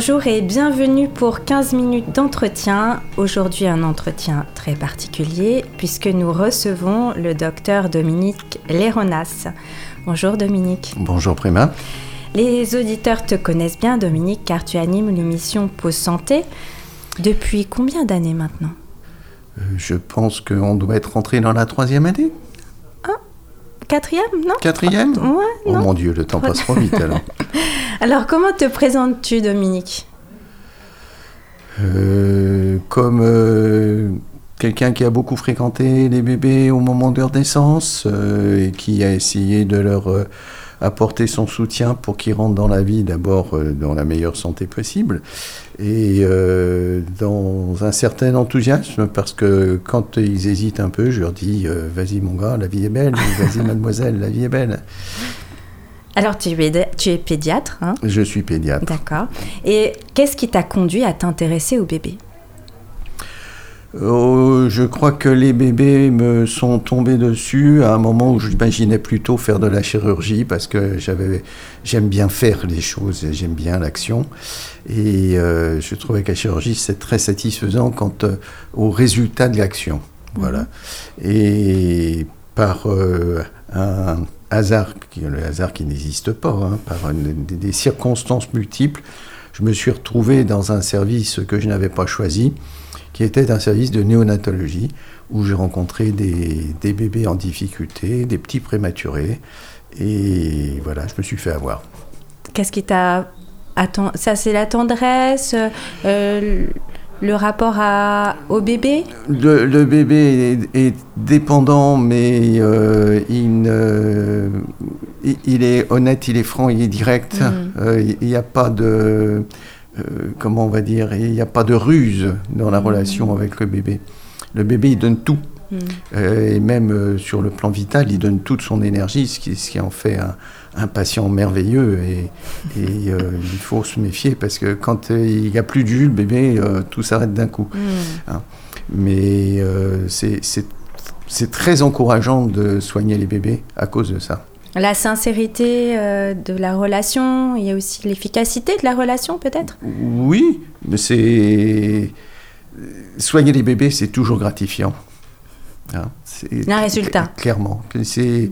Bonjour et bienvenue pour 15 minutes d'entretien. Aujourd'hui un entretien très particulier puisque nous recevons le docteur Dominique Léronas. Bonjour Dominique. Bonjour Prima. Les auditeurs te connaissent bien Dominique car tu animes l'émission Pause Santé. Depuis combien d'années maintenant? Euh, Je pense qu'on doit être rentré dans la troisième année. Ah, quatrième, non? Quatrième? Ouais, Oh mon Dieu, le temps passe trop vite alors. Alors comment te présentes-tu Dominique? Euh, comme euh, quelqu'un qui a beaucoup fréquenté les bébés au moment de leur naissance euh, et qui a essayé de leur apporter son soutien pour qu'ils rentrent dans la vie d'abord dans la meilleure santé possible et euh, dans un certain enthousiasme parce que quand ils hésitent un peu, je leur dis euh, vas-y mon gars, la vie est belle, vas-y mademoiselle, la vie est belle. Alors tu es, tu es pédiatre, hein? Je suis pédiatre. D'accord. Et qu'est-ce qui t'a conduit à t'intéresser au bébé Oh, je crois que les bébés me sont tombés dessus à un moment où j'imaginais plutôt faire de la chirurgie parce que j'avais, j'aime bien faire les choses, et j'aime bien l'action. Et euh, je trouvais que la chirurgie, c'est très satisfaisant quant euh, au résultat de l'action. Voilà. Et par euh, un hasard, le hasard qui n'existe pas, hein, par des, circonstances multiples, je me suis retrouvé dans un service que je n'avais pas choisi, qui était un service de néonatologie, où j'ai rencontré des, des bébés en difficulté, des petits prématurés, et voilà, je me suis fait avoir. Qu'est-ce qui t'a... Ça c'est la tendresse, euh, le rapport à, au bébé Le, le bébé est, est dépendant, mais euh, il, est honnête, il est franc, il est direct. Mhm. Euh, il n'y a pas de, euh, comment on va dire, il n'y a pas de ruse dans la relation avec le bébé. Le bébé, il donne tout. Mm. Et même sur le plan vital, il donne toute son énergie, ce qui, ce qui en fait un, un patient merveilleux. Et, et, euh, il faut se méfier parce que quand euh, il n'y a plus de jus, le bébé, euh, tout s'arrête d'un coup. Mm. Mais euh, c'est- très encourageant de soigner les bébés à cause de ça. La sincérité de la relation, il y a aussi l'efficacité de la relation peut-être? Oui, mais c'est. Soigner les bébés, c'est toujours gratifiant. Hein, c'est- Un résultat. Clairement. C'est.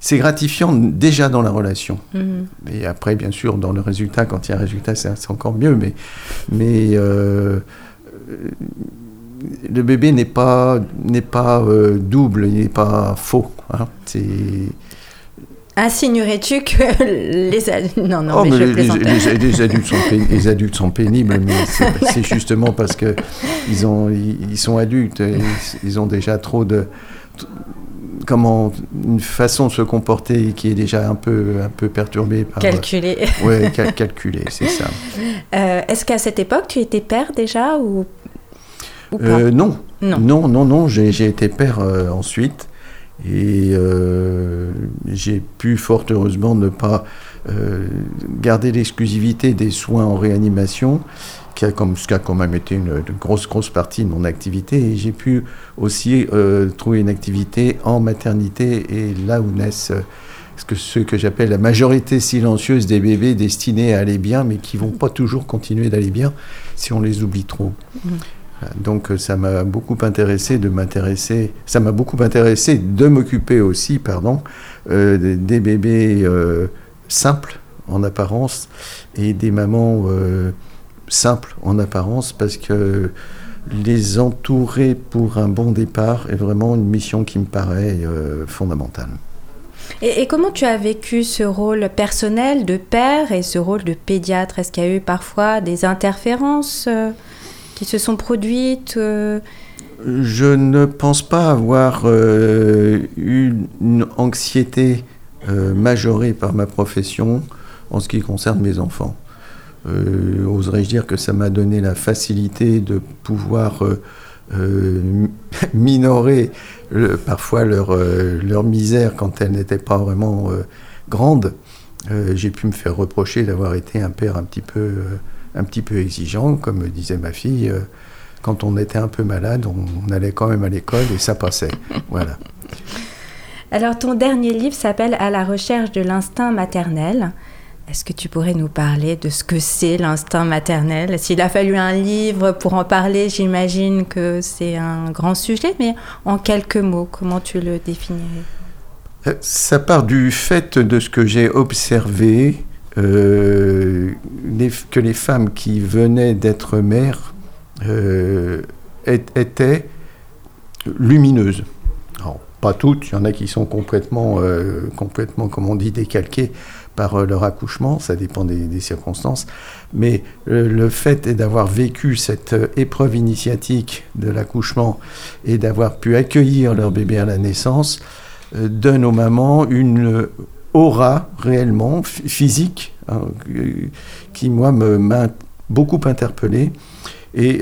C'est gratifiant déjà dans la relation. Mm. Et après, bien sûr, dans le résultat, quand il y a un résultat, c'est encore mieux. Mais, mais euh, euh, le bébé n'est pas, n'est pas euh, double, il n'est pas faux. hein. C'est... Insignerais-tu que les adultes... Non, non, Oh, mais mais je les, plaisante. les- les adultes sont péni- les adultes sont pénibles, mais c'est, justement parce que ils, ils, sont adultes, ils, ils ont déjà trop de comment une façon de se comporter qui est déjà un peu un peu perturbée par Calculé. ouais cal- calculée, c'est ça. Euh, Est-ce qu'à cette époque, tu étais père déjà ou, ou pas? Euh, non. Non. non, non, non, j'ai, été père euh, ensuite et euh, j'ai pu fort heureusement ne pas euh, garder l'exclusivité des soins en réanimation, qui a comme, qui a quand même été une, une grosse, grosse partie de mon activité, et j'ai pu aussi euh, trouver une activité en maternité et là où naissent euh, ce que, ce que j'appelle la majorité silencieuse des bébés destinés à aller bien, mais qui vont pas toujours continuer d'aller bien si on les oublie trop. Donc euh, ça m'a beaucoup intéressé de m'intéresser, ça m'a beaucoup intéressé de m'occuper aussi, pardon, euh, des, des bébés euh, simples en apparence et des mamans simples en apparence parce que les entourer pour un bon départ est vraiment une mission qui me paraît euh, fondamentale. Et, et comment tu as vécu ce rôle personnel de père et ce rôle de pédiatre? Est-ce qu'il y a eu parfois des interférences euh, qui se sont produites euh, Je ne pense pas avoir eu une anxiété majorée par ma profession en ce qui concerne mes enfants. Euh, Oserais-je dire que ça m'a donné la facilité de pouvoir euh, euh, minorer le- parfois leur, leur misère quand elle n'était pas vraiment grande. J'ai pu me faire reprocher d'avoir été un père un petit peu, un petit peu exigeant, comme disait ma fille. quand on était un peu malade, on, on allait quand même à l'école et ça passait. Voilà. Alors ton dernier livre s'appelle À la recherche de l'instinct maternel. Est-ce que tu pourrais nous parler de ce que c'est l'instinct maternel? S'il a fallu un livre pour en parler, j'imagine que c'est un grand sujet, mais en quelques mots, comment tu le définirais? Euh, Ça part du fait de ce que j'ai observé, euh, que les femmes qui venaient d'être mères euh, étaient lumineuses. Alors, pas toutes, il y en a qui sont complètement, complètement, comme on dit, décalquées par euh, leur accouchement, ça dépend des, circonstances, mais euh, le fait d'avoir vécu cette euh, épreuve initiatique de l'accouchement et d'avoir pu accueillir leur bébé à la naissance donne aux mamans une aura réellement physique hein, qui, moi, m'a beaucoup interpellé. Et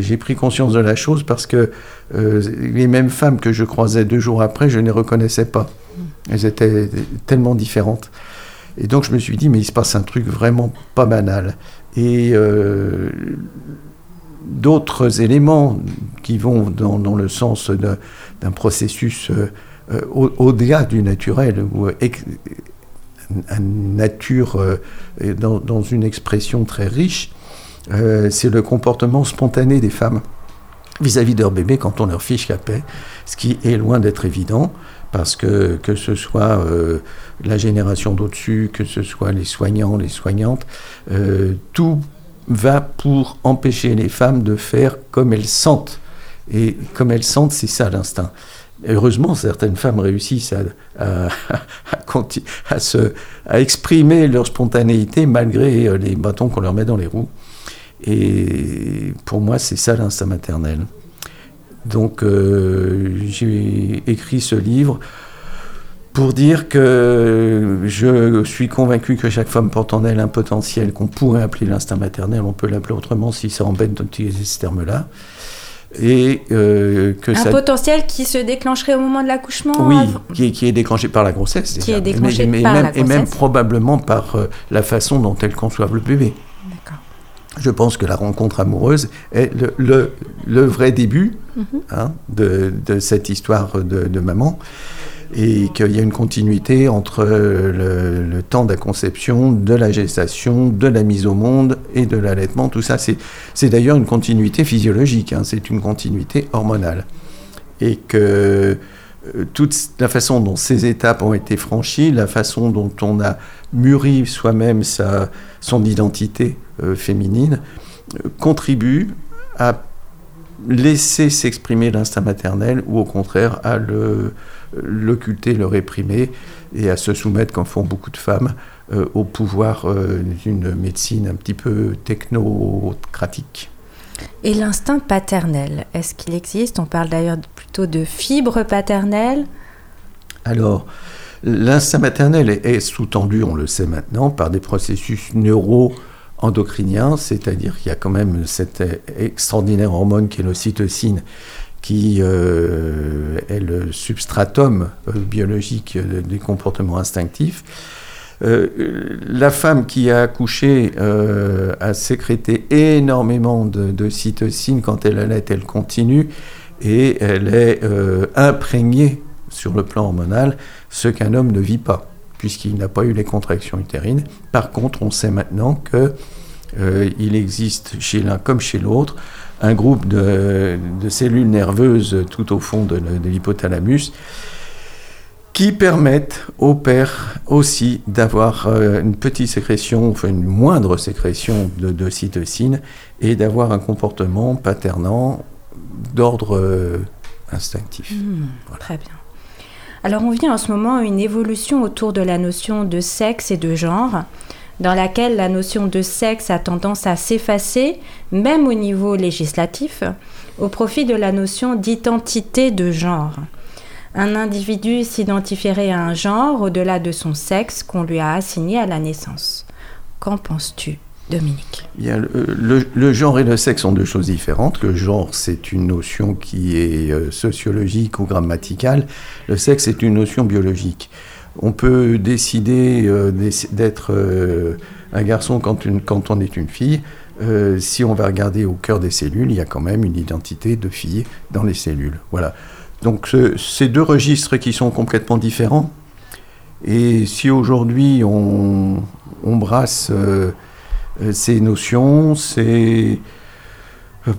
j'ai pris conscience de la chose parce que les mêmes femmes que je croisais deux jours après, je ne les reconnaissais pas. Elles étaient tellement différentes. Et donc je me suis dit, mais il se passe un truc vraiment pas banal. Et euh, d'autres éléments qui vont dans, le sens d'un processus euh, euh, au-delà du naturel, ou nature dans, dans, une expression très riche, c'est le comportement spontané des femmes vis-à-vis de leur bébé quand on leur fiche la paix, ce qui est loin d'être évident parce que que ce soit euh, la génération d'au-dessus, que ce soit les soignants, les soignantes, euh, tout va pour empêcher les femmes de faire comme elles sentent. Et comme elles sentent, c'est ça l'instinct. Heureusement, certaines femmes réussissent à, à, à, exprimer leur spontanéité malgré euh, les bâtons qu'on leur met dans les roues. Et pour moi, c'est ça l'instinct maternel. Donc euh, j'ai écrit ce livre pour dire que je suis convaincu que chaque femme porte en elle un potentiel qu'on pourrait appeler l'instinct maternel, on peut l'appeler autrement si ça embête d'utiliser ce terme-là. Et euh, que un potentiel qui se déclencherait au moment de l'accouchement Oui, qui est, déclenché par la grossesse. Qui est déclenché par même, la grossesse. Et même probablement par euh, la façon dont elles conçoivent le bébé. Je pense que la rencontre amoureuse est le, le, vrai début mhm. hein, de, de, cette histoire de, de maman et qu'il y a une continuité entre le, le temps de la conception, de la gestation, de la mise au monde et de l'allaitement. Tout ça, c'est d'ailleurs une continuité physiologique, hein, c'est une continuité hormonale. Et que euh, toute la façon dont ces étapes ont été franchies, la façon dont on a mûri soi-même son identité féminine, euh, contribue à laisser s'exprimer l'instinct maternel ou au contraire à l'occulter, le, réprimer et à se soumettre, comme font beaucoup de femmes, au pouvoir d'une médecine un petit peu technocratique. Et l'instinct paternel, est-ce qu'il existe? On parle d'ailleurs plutôt de fibre paternelle. Alors, l'instinct maternel est, sous-tendu, on le sait maintenant, par des processus neuro-endocriniens, c'est-à-dire qu'il y a quand même cette extraordinaire hormone qui est l'ocytocine, qui euh, est le substratum euh, biologique des comportements instinctifs euh, la femme qui a accouché a sécrété énormément de, cytocine quand elle allait, elle continue et elle est imprégnée sur le plan hormonal, ce qu'un homme ne vit pas, puisqu'il n'a pas eu les contractions utérines. Par contre, on sait maintenant que il existe chez l'un comme chez l'autre un groupe de, cellules nerveuses tout au fond de l'hypothalamus qui permettent au père aussi d'avoir euh, une petite sécrétion, enfin une moindre sécrétion de, cytocine et d'avoir un comportement paternant d'ordre euh, instinctif. Hmm, très bien. Alors on vient en ce moment à une évolution autour de la notion de sexe et de genre, dans laquelle la notion de sexe a tendance à s'effacer, même au niveau législatif, au profit de la notion d'identité de genre un individu s'identifierait à un genre au-delà de son sexe qu'on lui a assigné à la naissance. Qu'en penses-tu Dominique? Le, genre et le sexe sont deux choses différentes. Le genre, c'est une notion qui est euh, sociologique ou grammaticale. Le sexe, c'est une notion biologique. On peut décider euh, d'être euh, un garçon quand, on est une fille. si on va regarder au cœur des cellules, il y a quand même une identité de fille dans les cellules. Voilà. Donc ces deux registres qui sont complètement différents, Et si aujourd'hui on, brasse ces notions, c'est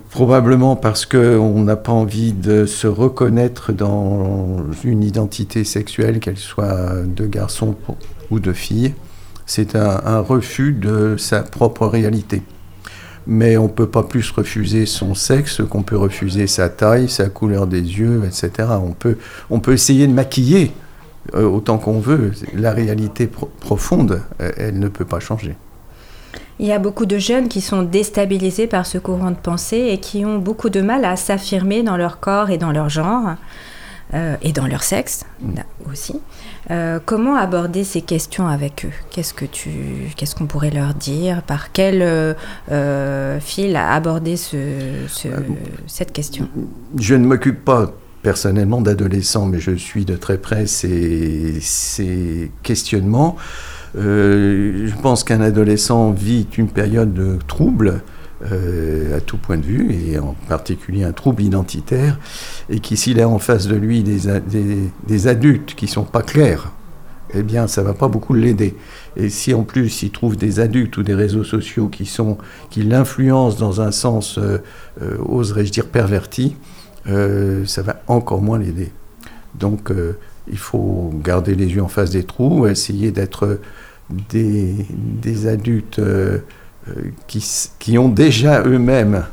probablement parce qu'on n'a pas envie de se reconnaître dans une identité sexuelle, qu'elle soit de garçon ou de fille. C'est un refus de sa propre réalité mais on ne peut pas plus refuser son sexe qu'on peut refuser sa taille, sa couleur des yeux, etc. On peut, on peut essayer de maquiller euh, autant qu'on veut. La réalité profonde, euh, elle ne peut pas changer. Il y a beaucoup de jeunes qui sont déstabilisés par ce courant de pensée et qui ont beaucoup de mal à s'affirmer dans leur corps et dans leur genre. Euh, et dans leur sexe aussi. Euh, comment aborder ces questions avec eux? Qu'est-ce que tu, qu'est-ce qu'on pourrait leur dire? Par quel euh, fil aborder ce, cette question? Je ne m'occupe pas personnellement d'adolescents, mais je suis de très près ces, ces questionnements. Je pense qu'un adolescent vit une période de trouble euh, à tout point de vue, et en particulier un trouble identitaire, et qui s'il a en face de lui des, adultes qui sont pas clairs, eh bien ça va pas beaucoup l'aider. Et si en plus il trouve des adultes ou des réseaux sociaux qui, qui l'influencent dans un sens, euh, euh, oserais-je dire, perverti, ça va encore moins l'aider. Donc il faut garder les yeux en face des trous, essayer d'être des, adultes euh, qui, ont déjà eux-mêmes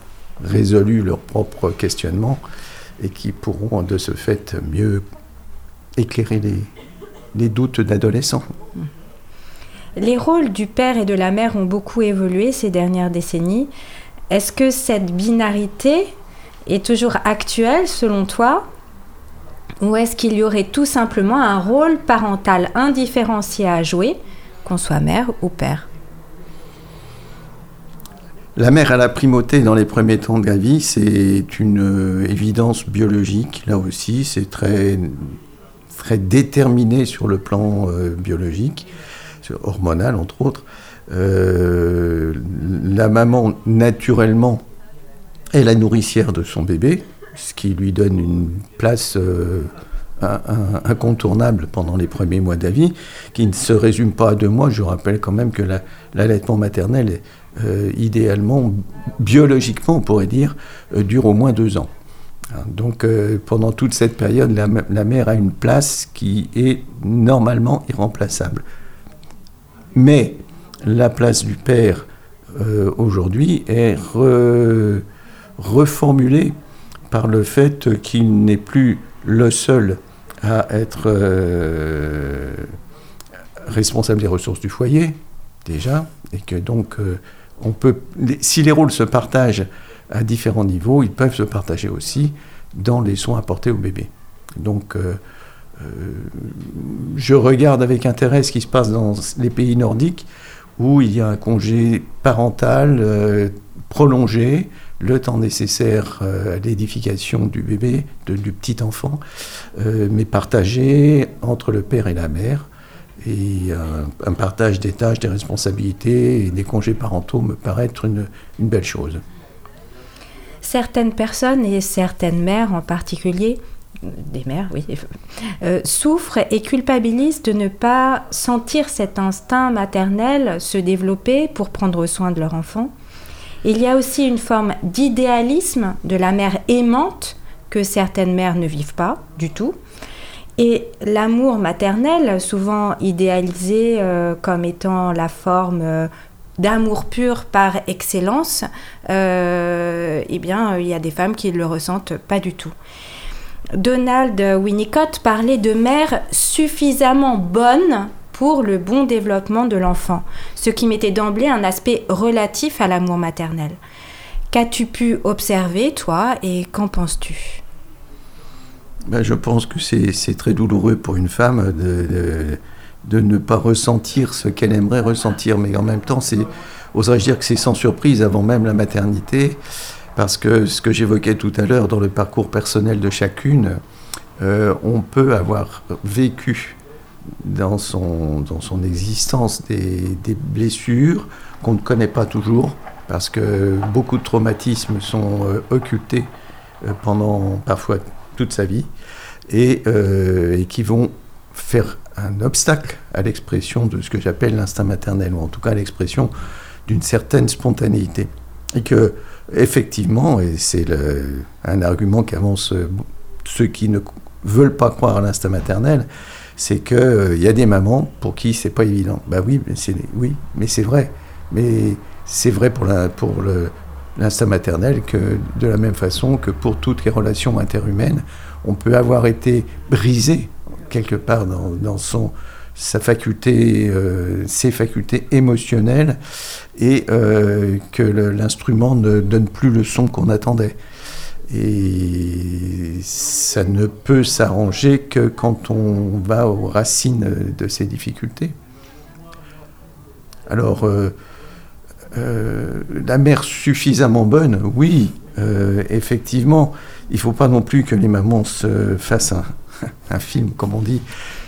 résolu leurs propres questionnements et qui pourront de ce fait mieux éclairer les, les doutes d'adolescents. Les rôles du père et de la mère ont beaucoup évolué ces dernières décennies. Est-ce que cette binarité est toujours actuelle selon toi? Ou est-ce qu'il y aurait tout simplement un rôle parental indifférencié à jouer, qu'on soit mère ou père? La mère a la primauté dans les premiers temps de la vie, c'est une euh, évidence biologique, là aussi, c'est très, très déterminé sur le plan euh, biologique, hormonal entre autres. Euh, la maman, naturellement, est la nourricière de son bébé, ce qui lui donne une place incontournable pendant les premiers mois vie, qui ne se résume pas à deux mois. Je rappelle quand même que l'allaitement maternel euh, idéalement, biologiquement, on pourrait dire, euh, dure au moins deux ans. Hein, donc euh, pendant toute cette période, la, mère a une place qui est normalement irremplaçable. Mais la place du père aujourd'hui est reformulée par le fait qu'il n'est plus le seul à être responsable des ressources du foyer, déjà, et que donc peut, si les rôles se partagent à différents niveaux, ils peuvent se partager aussi dans les soins apportés au bébé. Donc, euh, euh, je regarde avec intérêt ce qui se passe dans les pays nordiques où il y a un congé parental euh, prolongé, le temps nécessaire à l'édification du bébé, du petit enfant, mais partagé entre le père et la mère et un, partage des tâches, des responsabilités et des congés parentaux me paraît être une, belle chose. Certaines personnes et certaines mères en particulier, des mères, oui, euh, souffrent et culpabilisent de ne pas sentir cet instinct maternel se développer pour prendre soin de leur enfant. Il y a aussi une forme d'idéalisme de la mère aimante que certaines mères ne vivent pas du tout. Et l'amour maternel, souvent idéalisé euh, comme étant la forme euh, d'amour pur par excellence, euh, eh bien, il y a des femmes qui ne le ressentent pas du tout. Donald Winnicott parlait de mère suffisamment bonne pour le bon développement de l'enfant, ce qui mettait d'emblée un aspect relatif à l'amour maternel. Qu'as-tu pu observer, toi, et qu'en penses-tu? Ben, je pense que c'est très douloureux pour une femme de, ne pas ressentir ce qu'elle aimerait ressentir. Mais en même temps, oserais-je dire que c'est sans surprise avant même la maternité, parce que ce que j'évoquais tout à l'heure dans le parcours personnel de chacune, euh, on peut avoir vécu dans son, dans son existence des, blessures qu'on ne connaît pas toujours, parce que beaucoup de traumatismes sont euh, occultés euh, pendant parfois toute sa vie, et, euh, et qui vont faire un obstacle à l'expression de ce que j'appelle l'instinct maternel, ou en tout cas l'expression d'une certaine spontanéité. Et que, effectivement, et c'est un argument qu'avancent ceux qui ne veulent pas croire à l'instinct maternel, c'est qu'il euh, y a des mamans pour qui c'est pas évident. Bah oui, mais c'est oui, mais c'est vrai. Mais c'est vrai pour la, pour l'instinct maternel que de la même façon que pour toutes les relations interhumaines, on peut avoir été brisé quelque part dans, son sa faculté, euh, ses facultés émotionnelles, et euh, que l'instrument ne donne plus le son qu'on attendait. Et ça ne peut s'arranger que quand on va aux racines de ces difficultés. Alors, euh, euh, la mère suffisamment bonne, oui, euh, effectivement. Il ne faut pas non plus que les mamans se fassent un, film, comme on dit,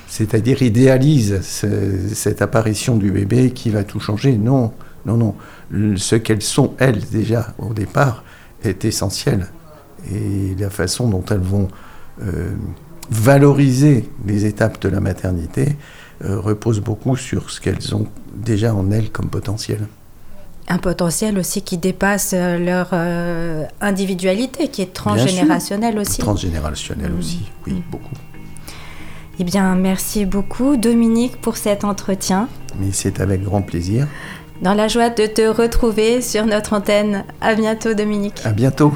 c'est-à-dire idéalisent cette apparition du bébé qui va tout changer. Non, non, non. Ce qu'elles sont, elles, déjà, au départ, est essentiel. Et la façon dont elles vont euh, valoriser les étapes de la maternité repose beaucoup sur ce qu'elles ont déjà en elles comme potentiel un potentiel aussi qui dépasse euh, leur euh, individualité, qui est transgénérationnel aussi. Transgénérationnel aussi, oui, mm. beaucoup. Eh bien, merci beaucoup Dominique pour cet entretien. Mais c'est avec grand plaisir. Dans la joie de te retrouver sur notre antenne. À bientôt Dominique. À bientôt.